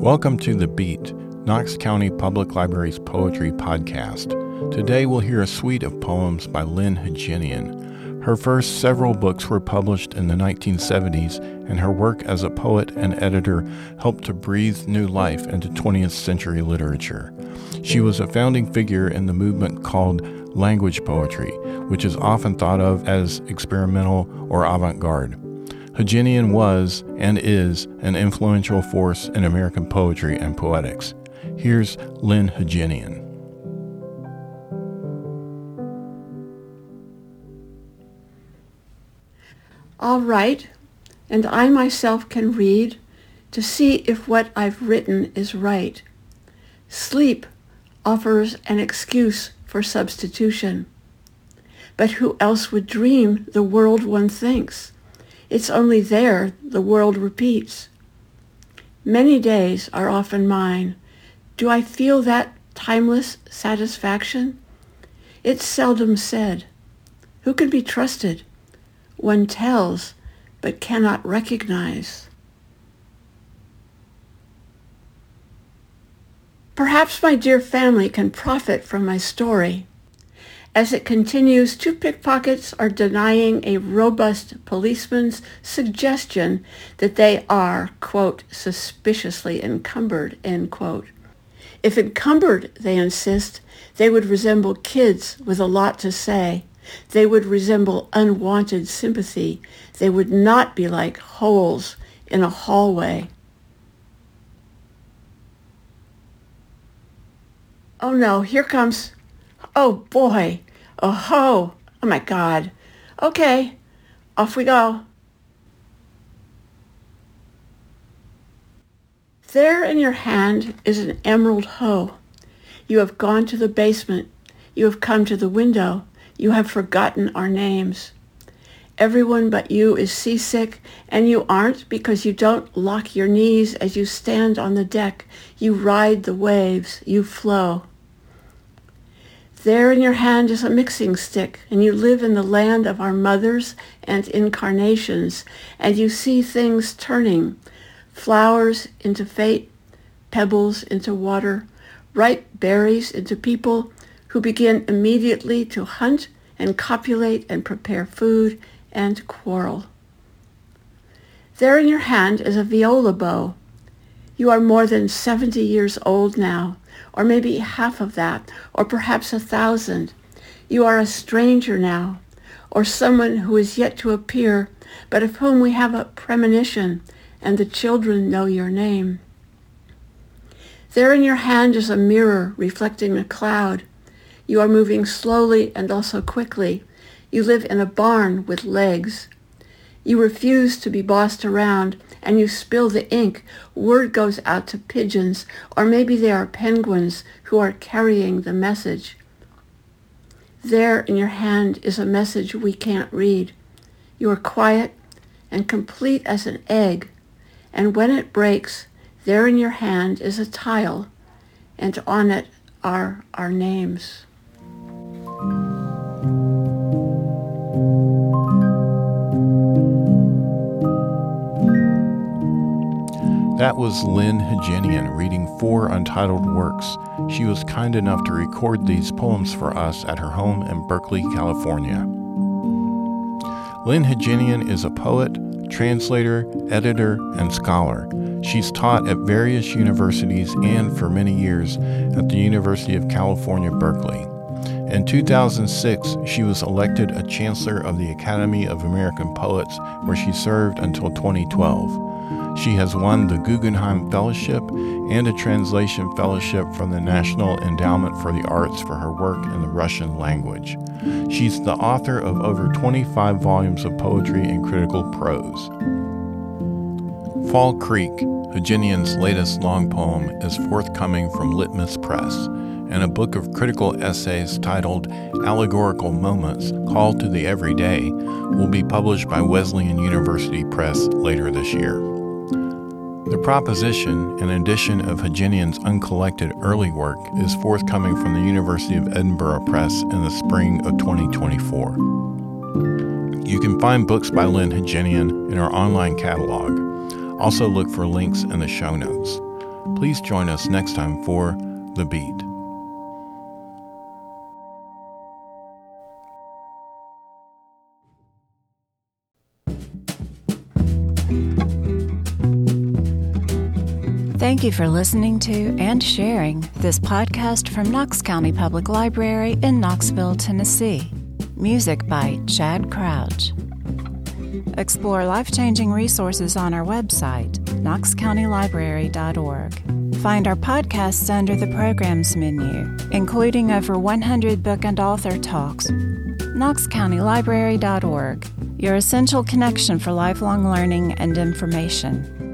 Welcome to The Beat, Knox County Public Library's poetry podcast. Today we'll hear a suite of poems by Lyn Hejinian. Her first several books were published in the 1970s, and her work as a poet and editor helped to breathe new life into 20th century literature. She was a founding figure in the movement called language poetry, which is often thought of as experimental or avant garde. Hejinian was and is an influential force in American poetry and poetics. Here's Lyn Hejinian. I'll write, and I myself can read to see if what I've written is right. Sleep offers an excuse for substitution. But who else would dream the world one thinks? It's only there the world repeats. Many days are often mine. Do I feel that timeless satisfaction? It's seldom said. Who can be trusted? One tells, but cannot recognize. Perhaps my dear family can profit from my story. As it continues, two pickpockets are denying a robust policeman's suggestion that they are, quote, suspiciously encumbered, end quote. If encumbered, they insist, they would resemble kids with a lot to say. They would resemble unwanted sympathy. They would not be like holes in a hallway. Oh no, here comes. Oh boy. Oh ho. Oh my God. Okay. Off we go. There in your hand is an emerald hoe. You have gone to the basement. You have come to the window. You have forgotten our names. Everyone but you is seasick, and you aren't because you don't lock your knees as you stand on the deck. You ride the waves. You flow. There in your hand is a mixing stick, and you live in the land of our mothers and incarnations, and you see things turning, flowers into fate, pebbles into water, ripe berries into people who begin immediately to hunt and copulate and prepare food and quarrel. There in your hand is a viola bow. You are more than 70 years old now, or maybe half of that, or perhaps a thousand. You are a stranger now, or someone who is yet to appear, but of whom we have a premonition, and the children know your name. There in your hand is a mirror reflecting a cloud. You are moving slowly and also quickly. You live in a barn with legs. You refuse to be bossed around and you spill the ink. Word goes out to pigeons, or maybe they are penguins who are carrying the message. There in your hand is a message we can't read. You are quiet and complete as an egg, and when it breaks, there in your hand is a tile, and on it are our names. That was Lyn Hejinian reading four untitled works. She was kind enough to record these poems for us at her home in Berkeley, California. Lyn Hejinian is a poet, translator, editor, and scholar. She's taught at various universities and for many years at the University of California, Berkeley. In 2006, she was elected a Chancellor of the Academy of American Poets, where she served until 2012. She has won the Guggenheim Fellowship and a Translation Fellowship from the National Endowment for the Arts for her work in the Russian language. She's the author of over 25 volumes of poetry and critical prose. Fall Creek, Hejinian's latest long poem, is forthcoming from Litmus Press, and a book of critical essays titled Allegorical Moments Call to the Everyday will be published by Wesleyan University Press later this year. The proposition, an edition of Hejinian's uncollected early work, is forthcoming from the University of Edinburgh Press in the spring of 2024. You can find books by Lyn Hejinian in our online catalog. Also, look for links in the show notes. Please join us next time for The Beat. Thank you for listening to and sharing this podcast from Knox County Public Library in Knoxville, Tennessee. Music by Chad Crouch. Explore life changing resources on our website, knoxcountylibrary.org. Find our podcasts under the Programs menu, including over 100 book and author talks. knoxcountylibrary.org, your essential connection for lifelong learning and information.